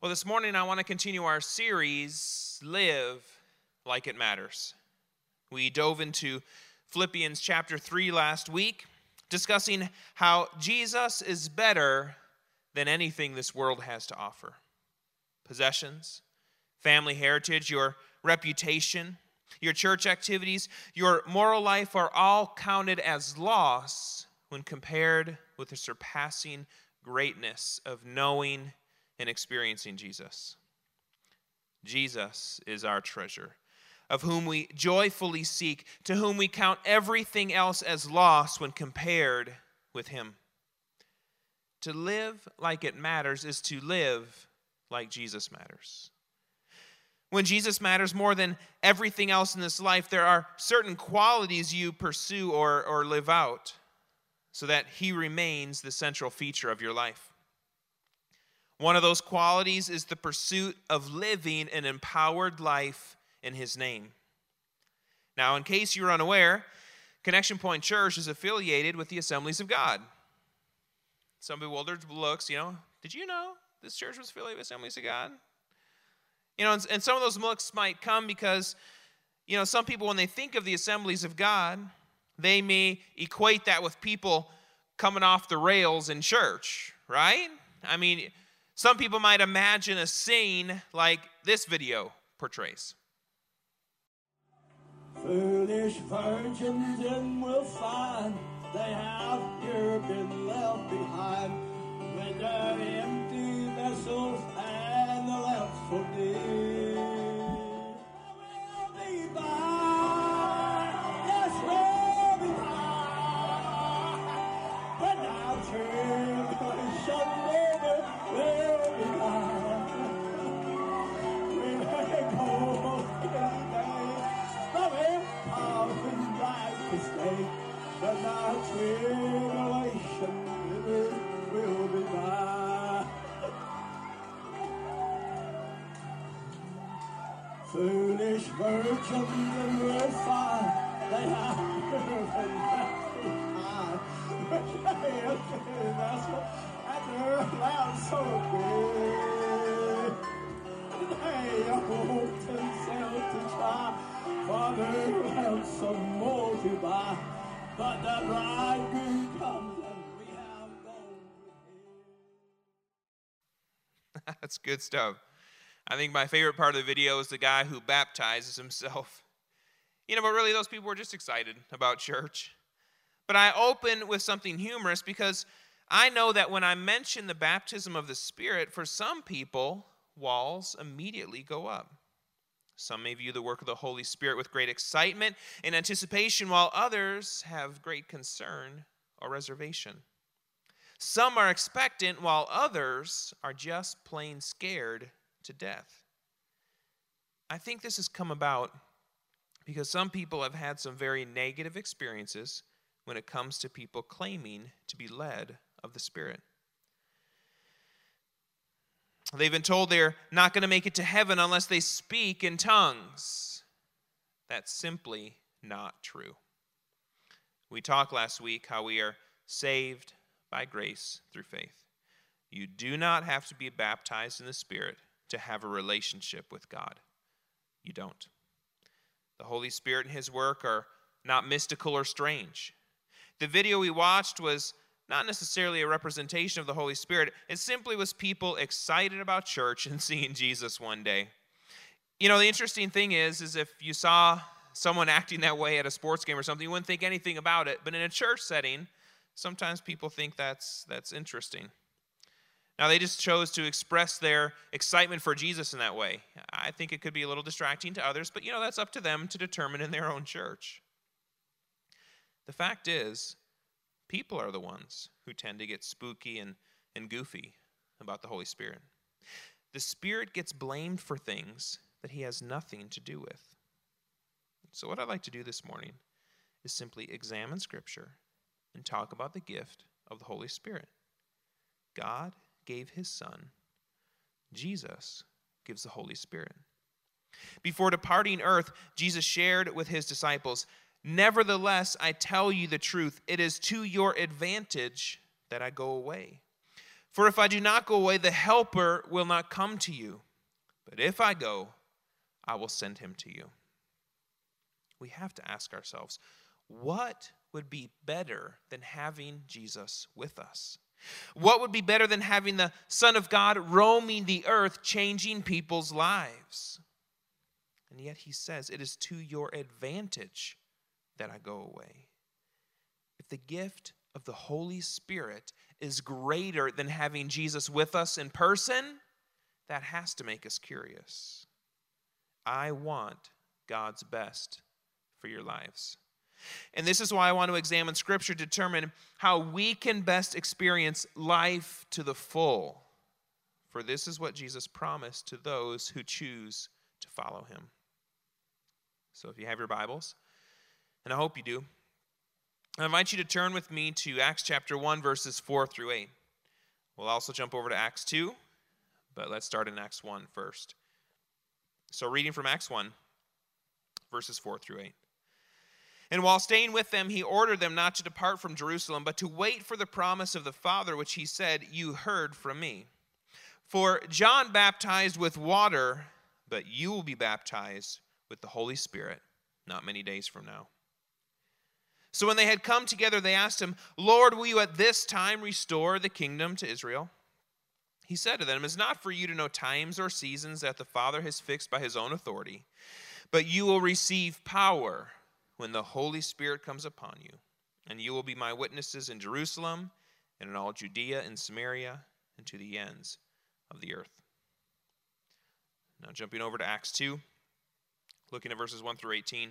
Well, this morning I want to continue our series, Live Like It Matters. We dove into Philippians chapter 3 last week, discussing how Jesus is better than anything this world has to offer possessions, family heritage, your reputation, your church activities, your moral life are all counted as loss when compared with the surpassing greatness of knowing in experiencing Jesus. Jesus is our treasure, of whom we joyfully seek, to whom we count everything else as loss when compared with Him. To live like it matters is to live like Jesus matters. When Jesus matters more than everything else in this life, there are certain qualities you pursue or, or live out so that He remains the central feature of your life. One of those qualities is the pursuit of living an empowered life in His name. Now, in case you're unaware, Connection Point Church is affiliated with the Assemblies of God. Some bewildered looks, you know, did you know this church was affiliated with Assemblies of God? You know, and, and some of those looks might come because, you know, some people, when they think of the Assemblies of God, they may equate that with people coming off the rails in church, right? I mean, some people might imagine a scene like this video portrays. Foolish virgins in will find they have here been left behind with their empty vessels and the for. To stay, tribulation will be by. Foolish virgins and find they behind. That's what, and their lamps so big. They hope themselves to try, they have some more to buy. But the bridegroom comes and we have. That's good stuff. I think my favorite part of the video is the guy who baptizes himself. You know, but really, those people were just excited about church. But I open with something humorous because I know that when I mention the baptism of the Spirit, for some people, walls immediately go up. Some may view the work of the Holy Spirit with great excitement and anticipation, while others have great concern or reservation. Some are expectant, while others are just plain scared to death. I think this has come about because some people have had some very negative experiences when it comes to people claiming to be led of the Spirit. They've been told they're not going to make it to heaven unless they speak in tongues. That's simply not true. We talked last week how we are saved by grace through faith. You do not have to be baptized in the Spirit to have a relationship with God. You don't. The Holy Spirit and His work are not mystical or strange. The video we watched was not necessarily a representation of the Holy Spirit, it simply was people excited about church and seeing Jesus one day. You know, the interesting thing is, is if you saw someone acting that way at a sports game or something, you wouldn't think anything about it. But in a church setting, sometimes people think that's that's interesting. Now, they just chose to express their excitement for Jesus in that way. I think it could be a little distracting to others, but you know, that's up to them to determine in their own church. The fact is, people are the ones who tend to get spooky and, and goofy about the Holy Spirit. The Spirit gets blamed for things that he has nothing to do with. So, what I'd like to do this morning is simply examine Scripture and talk about the gift of the Holy Spirit. God gave his Son, Jesus gives the Holy Spirit. Before departing earth, Jesus shared with his disciples Nevertheless, I tell you the truth, it is to your advantage that I go away. For if I do not go away, the Helper will not come to you. But if I go, I will send him to you. We have to ask ourselves what would be better than having Jesus with us? What would be better than having the Son of God roaming the earth, changing people's lives? And yet he says, It is to your advantage that I go away. If the gift of the Holy Spirit is greater than having Jesus with us in person, that has to make us curious. I want God's best for your lives. And this is why I want to examine Scripture to determine how we can best experience life to the full. For this is what Jesus promised to those who choose to follow him. So if you have your Bibles, and I hope you do, I invite you to turn with me to Acts chapter 1, verses 4 through 8. We'll also jump over to Acts 2, but let's start in Acts 1 first. So, reading from Acts 1, verses 4 through 8. And while staying with them, he ordered them not to depart from Jerusalem, but to wait for the promise of the Father, which he said, You heard from me. For John baptized with water, but you will be baptized with the Holy Spirit not many days from now. So when they had come together, they asked him, Lord, will you at this time restore the kingdom to Israel? He said to them, It's not for you to know times or seasons that the Father has fixed by his own authority, but you will receive power when the Holy Spirit comes upon you, and you will be my witnesses in Jerusalem and in all Judea and Samaria and to the ends of the earth. Now, jumping over to Acts 2, looking at verses 1 through 18.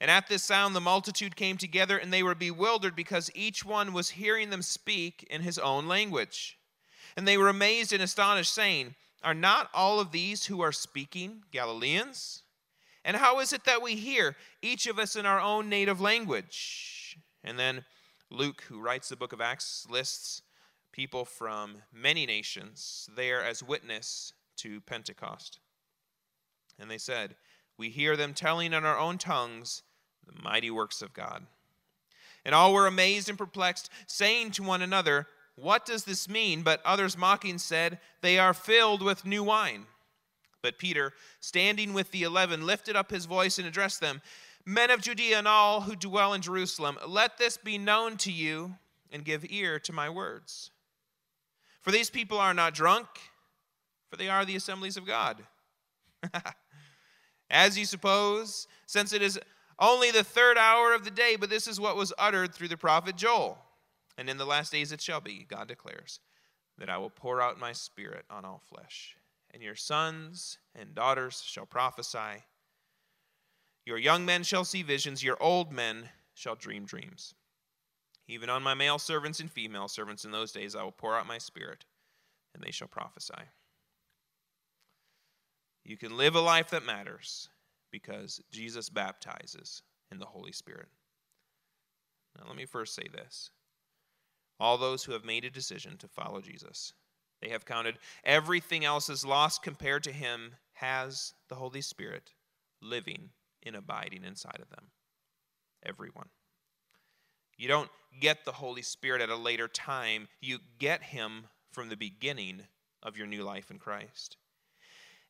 And at this sound the multitude came together, and they were bewildered because each one was hearing them speak in his own language. And they were amazed and astonished, saying, Are not all of these who are speaking Galileans? And how is it that we hear, each of us in our own native language? And then Luke, who writes the book of Acts, lists people from many nations there as witness to Pentecost. And they said, We hear them telling in our own tongues the mighty works of God. And all were amazed and perplexed, saying to one another, What does this mean? But others mocking said, They are filled with new wine. But Peter, standing with the eleven, lifted up his voice and addressed them Men of Judea and all who dwell in Jerusalem, let this be known to you and give ear to my words. For these people are not drunk, for they are the assemblies of God. As you suppose, since it is only the third hour of the day, but this is what was uttered through the prophet Joel. And in the last days it shall be, God declares, that I will pour out my spirit on all flesh and your sons and daughters shall prophesy. Your young men shall see visions, your old men shall dream dreams. Even on my male servants and female servants in those days I will pour out my spirit, and they shall prophesy. You can live a life that matters because Jesus baptizes in the Holy Spirit. Now, let me first say this all those who have made a decision to follow Jesus they have counted everything else as lost compared to him, has the Holy Spirit living and abiding inside of them. Everyone. You don't get the Holy Spirit at a later time, you get him from the beginning of your new life in Christ.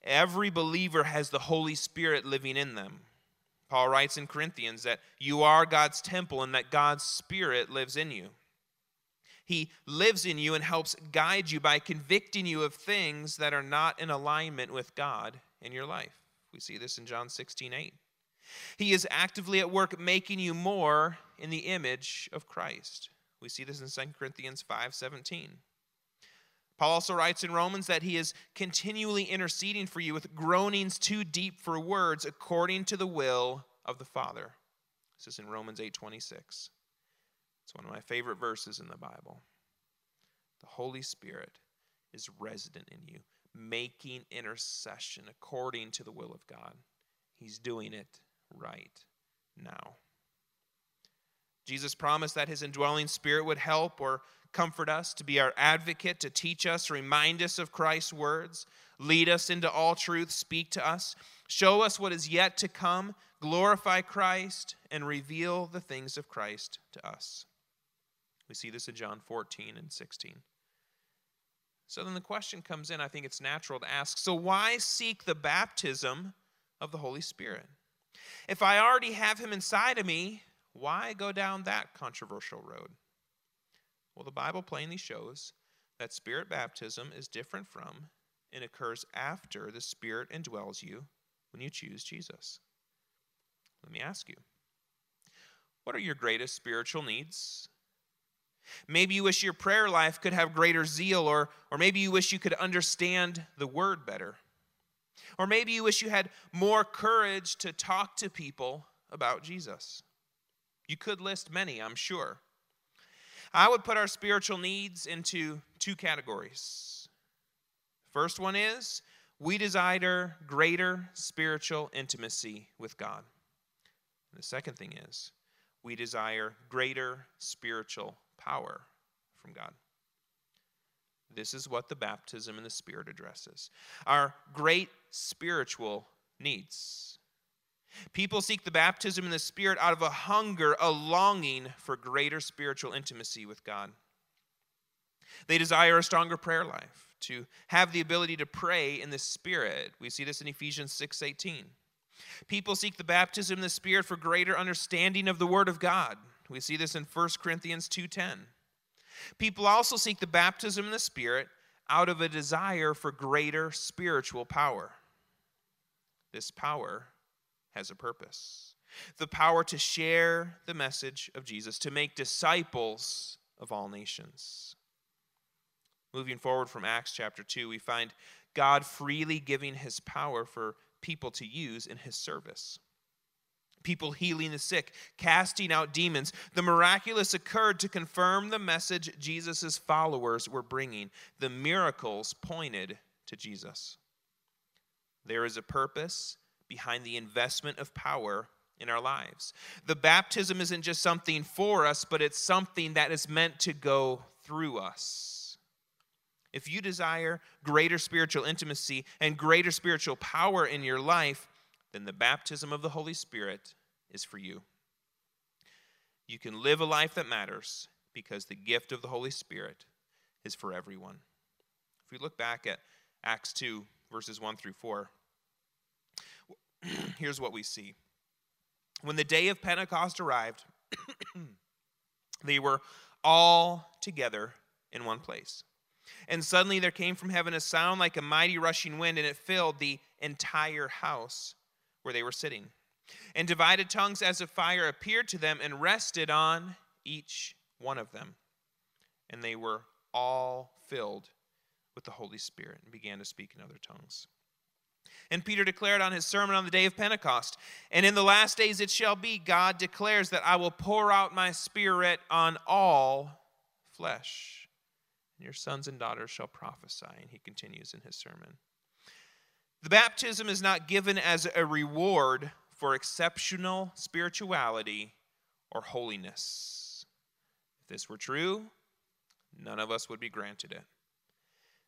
Every believer has the Holy Spirit living in them. Paul writes in Corinthians that you are God's temple and that God's Spirit lives in you. He lives in you and helps guide you by convicting you of things that are not in alignment with God in your life. We see this in John 16 8. He is actively at work making you more in the image of Christ. We see this in 2 Corinthians 5 17. Paul also writes in Romans that he is continually interceding for you with groanings too deep for words according to the will of the Father. This is in Romans 8 26. It's one of my favorite verses in the Bible. The Holy Spirit is resident in you, making intercession according to the will of God. He's doing it right now. Jesus promised that his indwelling spirit would help or comfort us, to be our advocate, to teach us, remind us of Christ's words, lead us into all truth, speak to us, show us what is yet to come, glorify Christ, and reveal the things of Christ to us. We see this in John 14 and 16. So then the question comes in, I think it's natural to ask so why seek the baptism of the Holy Spirit? If I already have him inside of me, why go down that controversial road? Well, the Bible plainly shows that spirit baptism is different from and occurs after the Spirit indwells you when you choose Jesus. Let me ask you what are your greatest spiritual needs? Maybe you wish your prayer life could have greater zeal, or, or maybe you wish you could understand the word better. Or maybe you wish you had more courage to talk to people about Jesus. You could list many, I'm sure. I would put our spiritual needs into two categories. First one is we desire greater spiritual intimacy with God. And the second thing is we desire greater spiritual power from God. This is what the baptism in the Spirit addresses our great spiritual needs. People seek the baptism in the Spirit out of a hunger, a longing for greater spiritual intimacy with God. They desire a stronger prayer life, to have the ability to pray in the Spirit. We see this in Ephesians 6:18. People seek the baptism in the Spirit for greater understanding of the Word of God. We see this in 1 Corinthians 2:10. People also seek the baptism in the Spirit out of a desire for greater spiritual power. This power has a purpose the power to share the message of Jesus, to make disciples of all nations. Moving forward from Acts chapter 2, we find God freely giving his power for people to use in his service. People healing the sick, casting out demons. The miraculous occurred to confirm the message Jesus' followers were bringing. The miracles pointed to Jesus. There is a purpose behind the investment of power in our lives. The baptism isn't just something for us, but it's something that is meant to go through us. If you desire greater spiritual intimacy and greater spiritual power in your life, then the baptism of the Holy Spirit is for you. You can live a life that matters because the gift of the Holy Spirit is for everyone. If we look back at Acts 2, verses 1 through 4, here's what we see. When the day of Pentecost arrived, they were all together in one place. And suddenly there came from heaven a sound like a mighty rushing wind, and it filled the entire house where they were sitting. And divided tongues as of fire appeared to them and rested on each one of them. And they were all filled with the Holy Spirit and began to speak in other tongues. And Peter declared on his sermon on the day of Pentecost, And in the last days it shall be, God declares, that I will pour out my spirit on all flesh. And your sons and daughters shall prophesy. And he continues in his sermon. The baptism is not given as a reward for exceptional spirituality or holiness. If this were true, none of us would be granted it.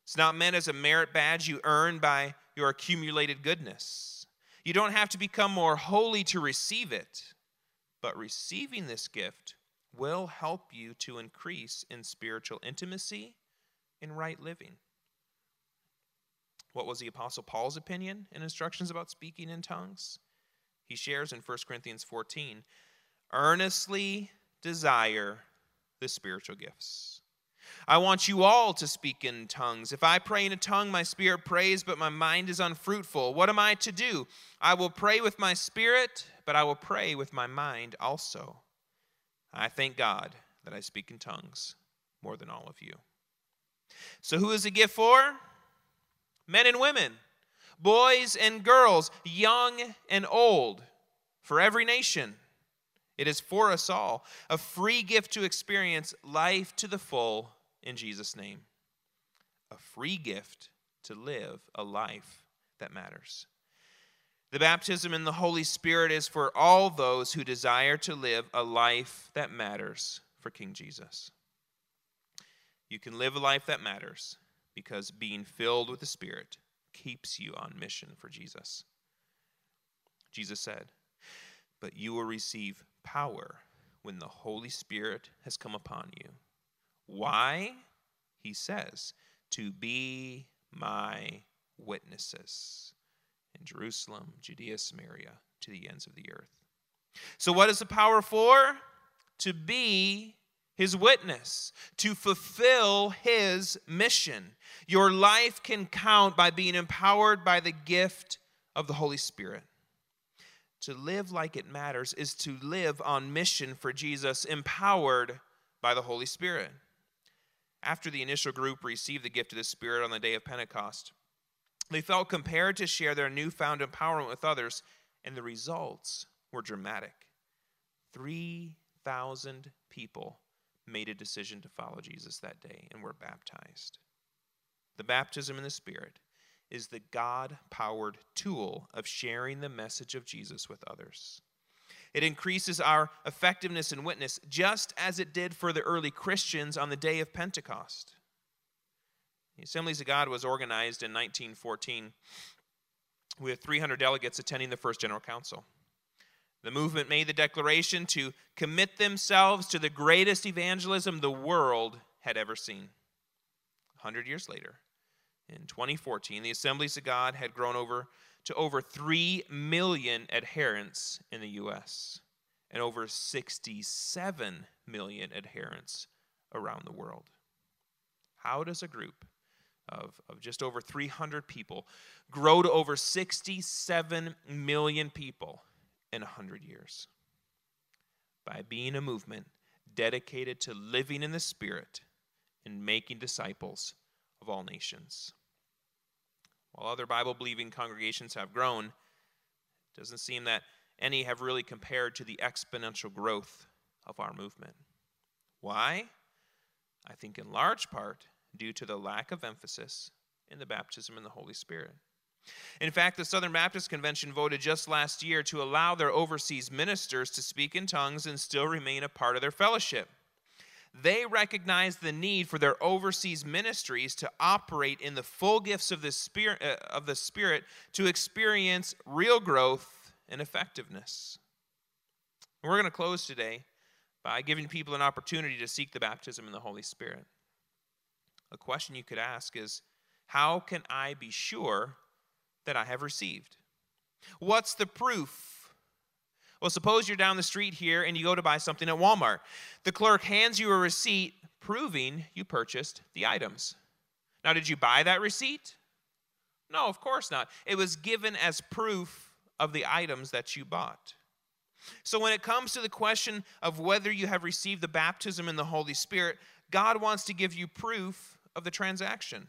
It's not meant as a merit badge you earn by your accumulated goodness. You don't have to become more holy to receive it, but receiving this gift will help you to increase in spiritual intimacy and right living. What was the Apostle Paul's opinion and instructions about speaking in tongues? He shares in 1 Corinthians 14 earnestly desire the spiritual gifts I want you all to speak in tongues. If I pray in a tongue, my spirit prays, but my mind is unfruitful. What am I to do? I will pray with my spirit, but I will pray with my mind also. I thank God that I speak in tongues more than all of you. So, who is the gift for? Men and women, boys and girls, young and old, for every nation. It is for us all, a free gift to experience life to the full in Jesus' name. A free gift to live a life that matters. The baptism in the Holy Spirit is for all those who desire to live a life that matters for King Jesus. You can live a life that matters because being filled with the Spirit keeps you on mission for Jesus. Jesus said, But you will receive power when the Holy Spirit has come upon you. Why? He says, To be my witnesses in Jerusalem, Judea, Samaria, to the ends of the earth. So, what is the power for? To be his witness, to fulfill his mission. Your life can count by being empowered by the gift of the Holy Spirit. To live like it matters is to live on mission for Jesus, empowered by the Holy Spirit. After the initial group received the gift of the Spirit on the day of Pentecost, they felt compelled to share their newfound empowerment with others, and the results were dramatic. 3,000 people made a decision to follow Jesus that day and were baptized. The baptism in the Spirit is the God powered tool of sharing the message of Jesus with others. It increases our effectiveness and witness, just as it did for the early Christians on the day of Pentecost. The Assemblies of God was organized in 1914 with 300 delegates attending the First General Council. The movement made the declaration to commit themselves to the greatest evangelism the world had ever seen. 100 years later, in 2014, the Assemblies of God had grown over to over 3 million adherents in the U.S. and over 67 million adherents around the world. How does a group of, of just over 300 people grow to over 67 million people in 100 years? By being a movement dedicated to living in the Spirit and making disciples of all nations. While other Bible believing congregations have grown, it doesn't seem that any have really compared to the exponential growth of our movement. Why? I think in large part due to the lack of emphasis in the baptism in the Holy Spirit. In fact, the Southern Baptist Convention voted just last year to allow their overseas ministers to speak in tongues and still remain a part of their fellowship. They recognize the need for their overseas ministries to operate in the full gifts of the Spirit, uh, of the Spirit to experience real growth and effectiveness. we're going to close today by giving people an opportunity to seek the baptism in the Holy Spirit. A question you could ask is How can I be sure that I have received? What's the proof well, suppose you're down the street here and you go to buy something at Walmart. The clerk hands you a receipt proving you purchased the items. Now, did you buy that receipt? No, of course not. It was given as proof of the items that you bought. So, when it comes to the question of whether you have received the baptism in the Holy Spirit, God wants to give you proof of the transaction.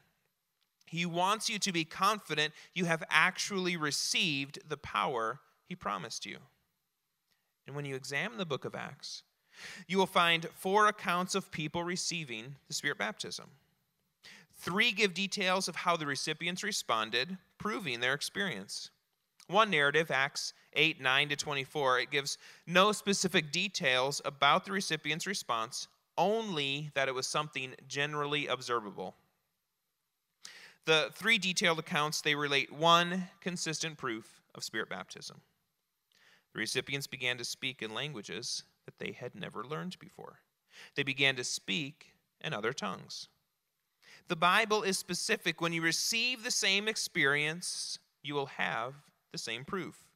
He wants you to be confident you have actually received the power He promised you. And when you examine the book of Acts, you will find four accounts of people receiving the Spirit baptism. Three give details of how the recipients responded, proving their experience. One narrative, Acts 8, 9 to 24, it gives no specific details about the recipient's response, only that it was something generally observable. The three detailed accounts, they relate one consistent proof of spirit baptism. The recipients began to speak in languages that they had never learned before. They began to speak in other tongues. The Bible is specific. When you receive the same experience, you will have the same proof.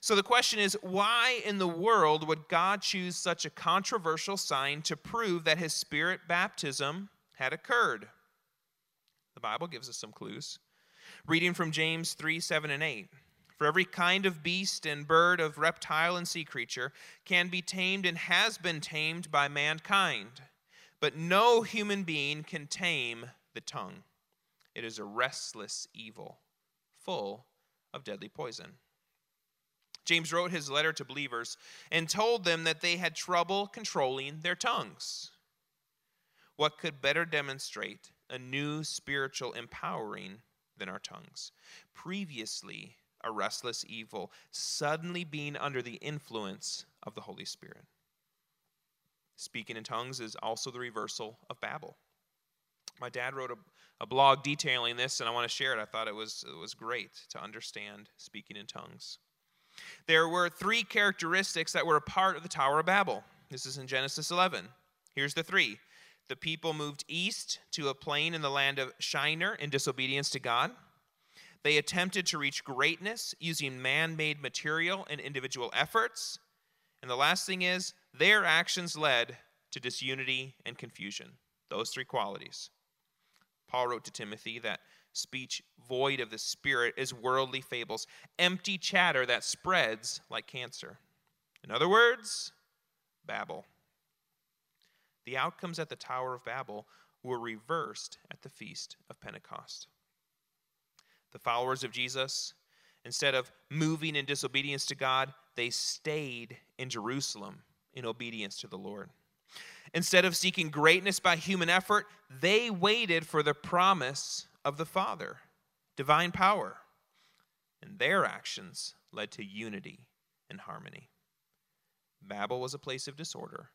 So the question is why in the world would God choose such a controversial sign to prove that his spirit baptism had occurred? The Bible gives us some clues. Reading from James 3 7 and 8. For every kind of beast and bird, of reptile and sea creature can be tamed and has been tamed by mankind. But no human being can tame the tongue. It is a restless evil, full of deadly poison. James wrote his letter to believers and told them that they had trouble controlling their tongues. What could better demonstrate a new spiritual empowering than our tongues. Previously, a restless evil, suddenly being under the influence of the Holy Spirit. Speaking in tongues is also the reversal of Babel. My dad wrote a, a blog detailing this, and I want to share it. I thought it was, it was great to understand speaking in tongues. There were three characteristics that were a part of the Tower of Babel. This is in Genesis 11. Here's the three the people moved east to a plain in the land of Shinar in disobedience to God. They attempted to reach greatness using man made material and individual efforts. And the last thing is, their actions led to disunity and confusion. Those three qualities. Paul wrote to Timothy that speech void of the Spirit is worldly fables, empty chatter that spreads like cancer. In other words, Babel. The outcomes at the Tower of Babel were reversed at the Feast of Pentecost. The followers of Jesus, instead of moving in disobedience to God, they stayed in Jerusalem in obedience to the Lord. Instead of seeking greatness by human effort, they waited for the promise of the Father, divine power. And their actions led to unity and harmony. Babel was a place of disorder.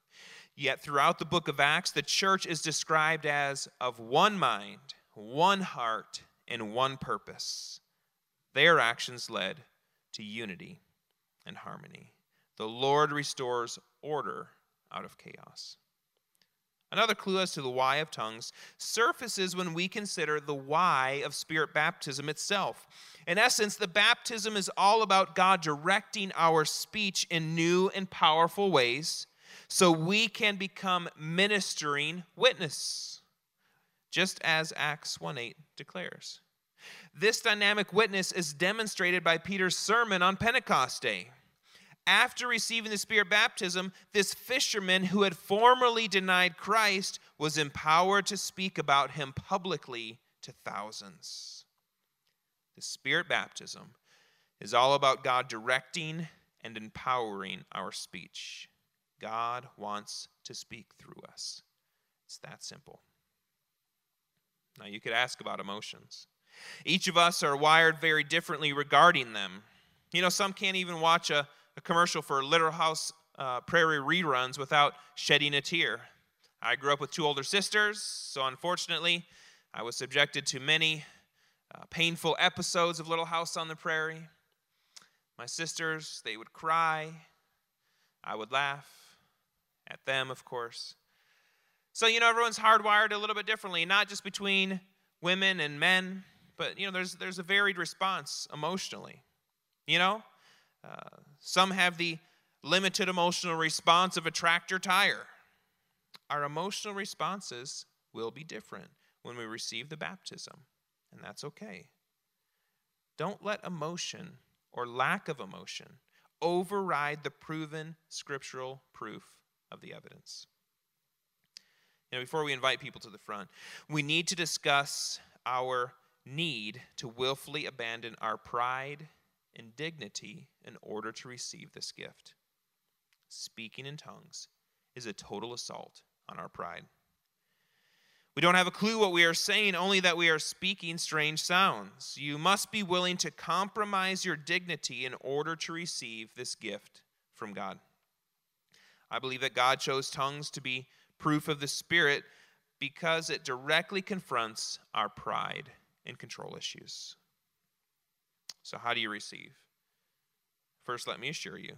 Yet throughout the book of Acts, the church is described as of one mind, one heart, and one purpose. Their actions led to unity and harmony. The Lord restores order out of chaos. Another clue as to the why of tongues surfaces when we consider the why of spirit baptism itself. In essence, the baptism is all about God directing our speech in new and powerful ways so we can become ministering witness, just as Acts 1:8 declares. This dynamic witness is demonstrated by Peter's sermon on Pentecost Day after receiving the Spirit baptism, this fisherman who had formerly denied Christ was empowered to speak about him publicly to thousands. The Spirit baptism is all about God directing and empowering our speech. God wants to speak through us. It's that simple. Now, you could ask about emotions. Each of us are wired very differently regarding them. You know, some can't even watch a a commercial for Little House uh, Prairie reruns without shedding a tear. I grew up with two older sisters, so unfortunately, I was subjected to many uh, painful episodes of Little House on the Prairie. My sisters, they would cry. I would laugh at them, of course. So, you know, everyone's hardwired a little bit differently, not just between women and men, but, you know, there's, there's a varied response emotionally. You know, uh, some have the limited emotional response of a tractor tire. Our emotional responses will be different when we receive the baptism, and that's okay. Don't let emotion or lack of emotion override the proven scriptural proof of the evidence. You know, before we invite people to the front, we need to discuss our need to willfully abandon our pride and dignity in order to receive this gift. Speaking in tongues is a total assault on our pride. We don't have a clue what we are saying, only that we are speaking strange sounds. You must be willing to compromise your dignity in order to receive this gift from God. I believe that God chose tongues to be proof of the Spirit because it directly confronts our pride and control issues. So, how do you receive? First, let me assure you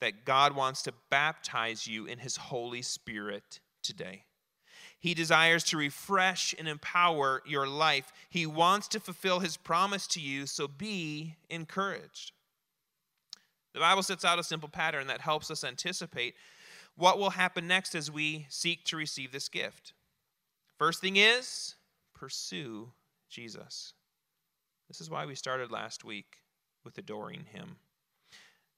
that God wants to baptize you in His Holy Spirit today. He desires to refresh and empower your life. He wants to fulfill His promise to you, so be encouraged. The Bible sets out a simple pattern that helps us anticipate what will happen next as we seek to receive this gift. First thing is, pursue Jesus. This is why we started last week with adoring him.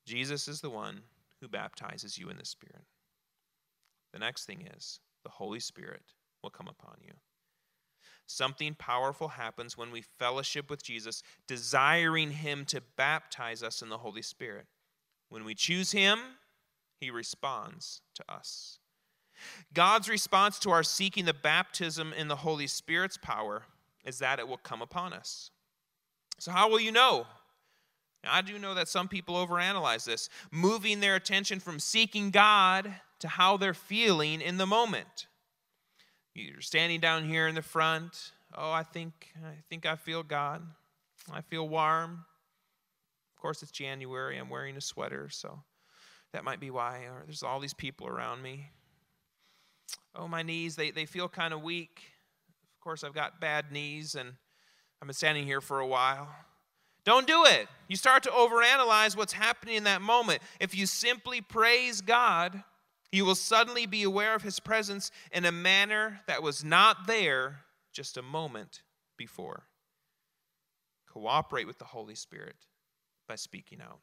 Jesus is the one who baptizes you in the Spirit. The next thing is the Holy Spirit will come upon you. Something powerful happens when we fellowship with Jesus, desiring him to baptize us in the Holy Spirit. When we choose him, he responds to us. God's response to our seeking the baptism in the Holy Spirit's power is that it will come upon us. So, how will you know? Now, I do know that some people overanalyze this, moving their attention from seeking God to how they're feeling in the moment. You're standing down here in the front. Oh, I think I think I feel God. I feel warm. Of course, it's January. I'm wearing a sweater, so that might be why. Or there's all these people around me. Oh, my knees, they, they feel kind of weak. Of course, I've got bad knees and I've been standing here for a while. Don't do it. You start to overanalyze what's happening in that moment. If you simply praise God, you will suddenly be aware of his presence in a manner that was not there just a moment before. Cooperate with the Holy Spirit by speaking out.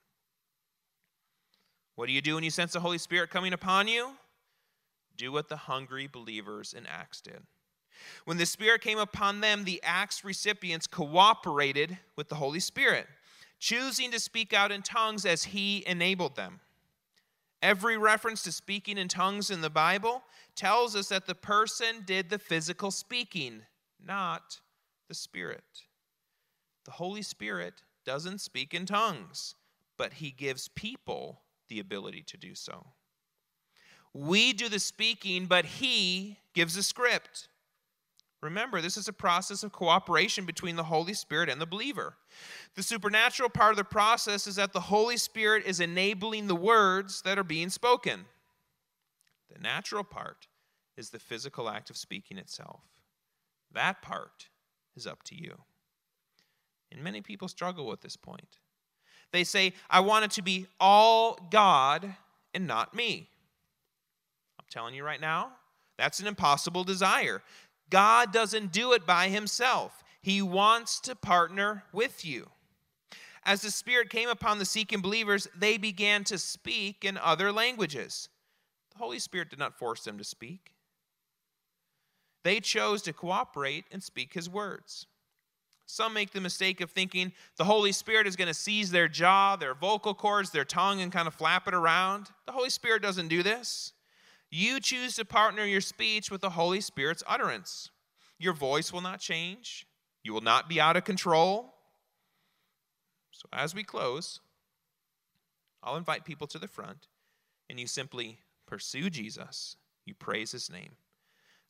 What do you do when you sense the Holy Spirit coming upon you? Do what the hungry believers in Acts did. When the Spirit came upon them, the Acts recipients cooperated with the Holy Spirit, choosing to speak out in tongues as He enabled them. Every reference to speaking in tongues in the Bible tells us that the person did the physical speaking, not the Spirit. The Holy Spirit doesn't speak in tongues, but He gives people the ability to do so. We do the speaking, but He gives the script. Remember, this is a process of cooperation between the Holy Spirit and the believer. The supernatural part of the process is that the Holy Spirit is enabling the words that are being spoken. The natural part is the physical act of speaking itself. That part is up to you. And many people struggle with this point. They say, I want it to be all God and not me. I'm telling you right now, that's an impossible desire. God doesn't do it by himself, He wants to partner with you. As the Spirit came upon the seeking believers, they began to speak in other languages. The Holy Spirit did not force them to speak. They chose to cooperate and speak His words. Some make the mistake of thinking the Holy Spirit is going to seize their jaw, their vocal cords, their tongue, and kind of flap it around. The Holy Spirit doesn't do this. You choose to partner your speech with the Holy Spirit's utterance. Your voice will not change, you will not be out of control. So, as we close, I'll invite people to the front, and you simply pursue Jesus. You praise his name.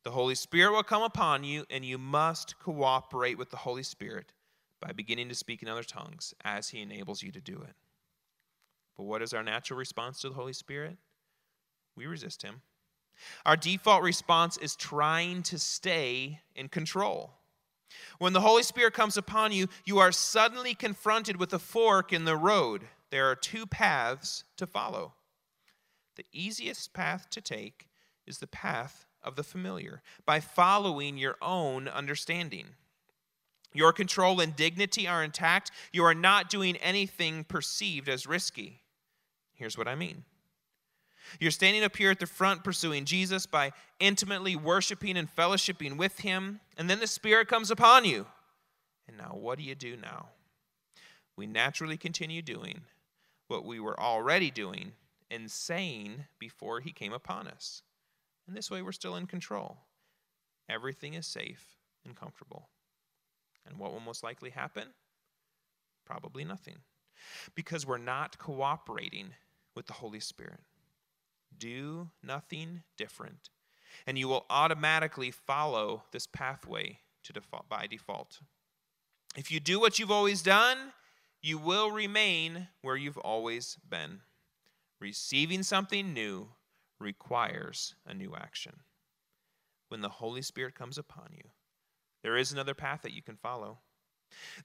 The Holy Spirit will come upon you, and you must cooperate with the Holy Spirit by beginning to speak in other tongues as he enables you to do it. But what is our natural response to the Holy Spirit? We resist him. Our default response is trying to stay in control. When the Holy Spirit comes upon you, you are suddenly confronted with a fork in the road. There are two paths to follow. The easiest path to take is the path of the familiar by following your own understanding. Your control and dignity are intact. You are not doing anything perceived as risky. Here's what I mean you're standing up here at the front pursuing Jesus by intimately worshiping and fellowshipping with Him, and then the Spirit comes upon you. And now, what do you do now? We naturally continue doing what we were already doing and saying before He came upon us. And this way, we're still in control. Everything is safe and comfortable. And what will most likely happen? Probably nothing. Because we're not cooperating with the Holy Spirit. Do nothing different, and you will automatically follow this pathway to default, by default. If you do what you've always done, you will remain where you've always been. Receiving something new requires a new action. When the Holy Spirit comes upon you, there is another path that you can follow.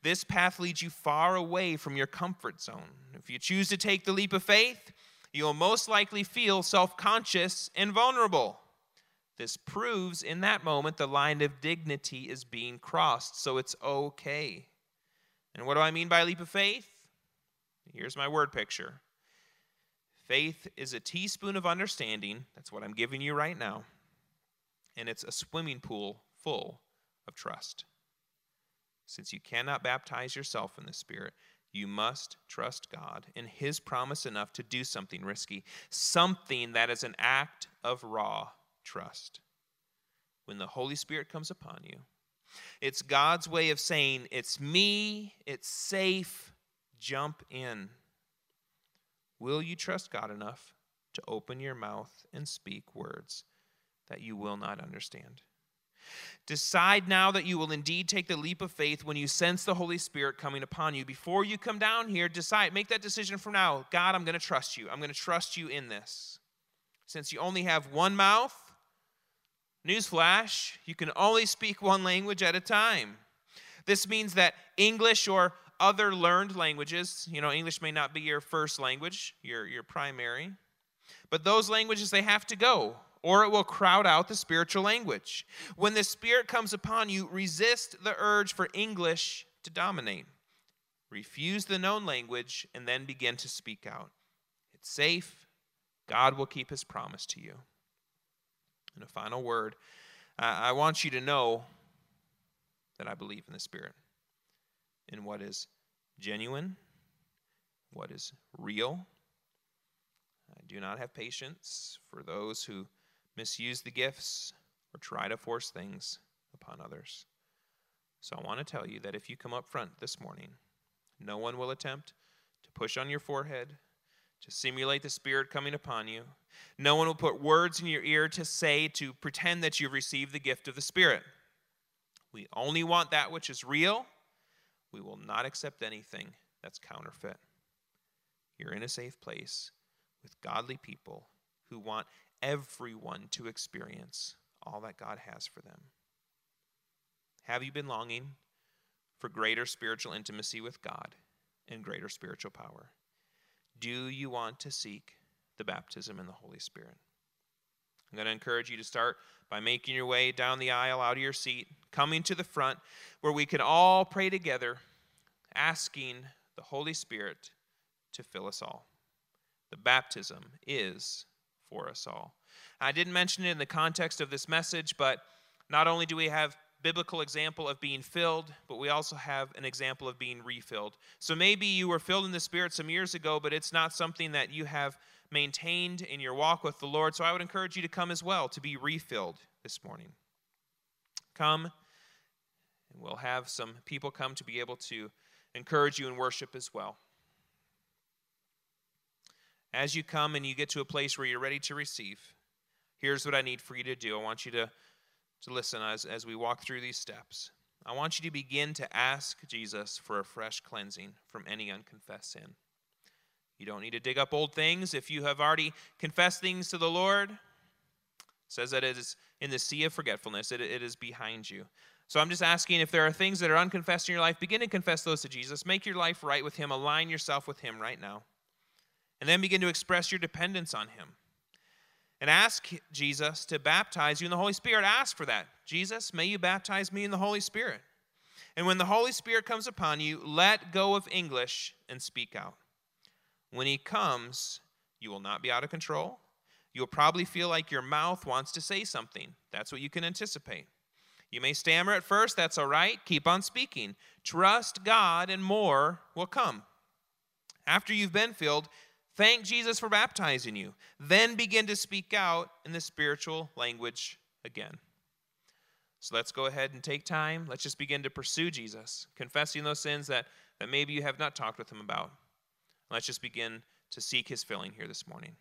This path leads you far away from your comfort zone. If you choose to take the leap of faith, you'll most likely feel self conscious and vulnerable. This proves in that moment the line of dignity is being crossed, so it's okay. And what do I mean by leap of faith? Here's my word picture faith is a teaspoon of understanding. That's what I'm giving you right now. And it's a swimming pool full of trust. Since you cannot baptize yourself in the Spirit, you must trust God and His promise enough to do something risky, something that is an act of raw trust. When the Holy Spirit comes upon you, it's God's way of saying, It's me, it's safe, jump in. Will you trust God enough to open your mouth and speak words that you will not understand? Decide now that you will indeed take the leap of faith when you sense the Holy Spirit coming upon you. Before you come down here, decide, make that decision from now. God, I'm going to trust you. I'm going to trust you in this. Since you only have one mouth, newsflash, you can only speak one language at a time. This means that English or other learned languages, you know, English may not be your first language, your, your primary, but those languages, they have to go or it will crowd out the spiritual language. When the Spirit comes upon you, resist the urge for English to dominate. Refuse the known language and then begin to speak out. It's safe. God will keep his promise to you. And a final word I want you to know that I believe in the Spirit, in what is genuine, what is real. I do not have patience for those who misuse the gifts, or try to force things upon others. So I want to tell you that if you come up front this morning, no one will attempt to push on your forehead, to simulate the Spirit coming upon you. No one will put words in your ear to say, to pretend that you've received the gift of the Spirit. We only want that which is real. We will not accept anything that's counterfeit. You're in a safe place with godly people who want everyone to experience all that God has for them. Have you been longing for greater spiritual intimacy with God and greater spiritual power? Do you want to seek the baptism in the Holy Spirit? I'm going to encourage you to start by making your way down the aisle out of your seat, coming to the front where we can all pray together, asking the Holy Spirit to fill us all. The baptism is for us all. I didn't mention it in the context of this message, but not only do we have biblical example of being filled, but we also have an example of being refilled. So maybe you were filled in the Spirit some years ago, but it's not something that you have maintained in your walk with the Lord. So I would encourage you to come as well to be refilled this morning. Come, and we'll have some people come to be able to encourage you in worship as well. As you come and you get to a place where you're ready to receive, here's what I need for you to do. I want you to, to listen as, as we walk through these steps. I want you to begin to ask Jesus for a fresh cleansing from any unconfessed sin. You don't need to dig up old things. If you have already confessed things to the Lord, says that it is in the sea of forgetfulness, it, it is behind you. So I'm just asking if there are things that are unconfessed in your life, begin to confess those to Jesus. Make your life right with Him. Align yourself with Him right now. And then begin to express your dependence on Him. And ask Jesus to baptize you in the Holy Spirit. Ask for that. Jesus, may you baptize me in the Holy Spirit. And when the Holy Spirit comes upon you, let go of English and speak out. When He comes, you will not be out of control. You'll probably feel like your mouth wants to say something. That's what you can anticipate. You may stammer at first, that's all right. Keep on speaking. Trust God, and more will come. After you've been filled, Thank Jesus for baptizing you. Then begin to speak out in the spiritual language again. So let's go ahead and take time. Let's just begin to pursue Jesus, confessing those sins that, that maybe you have not talked with him about. Let's just begin to seek his filling here this morning.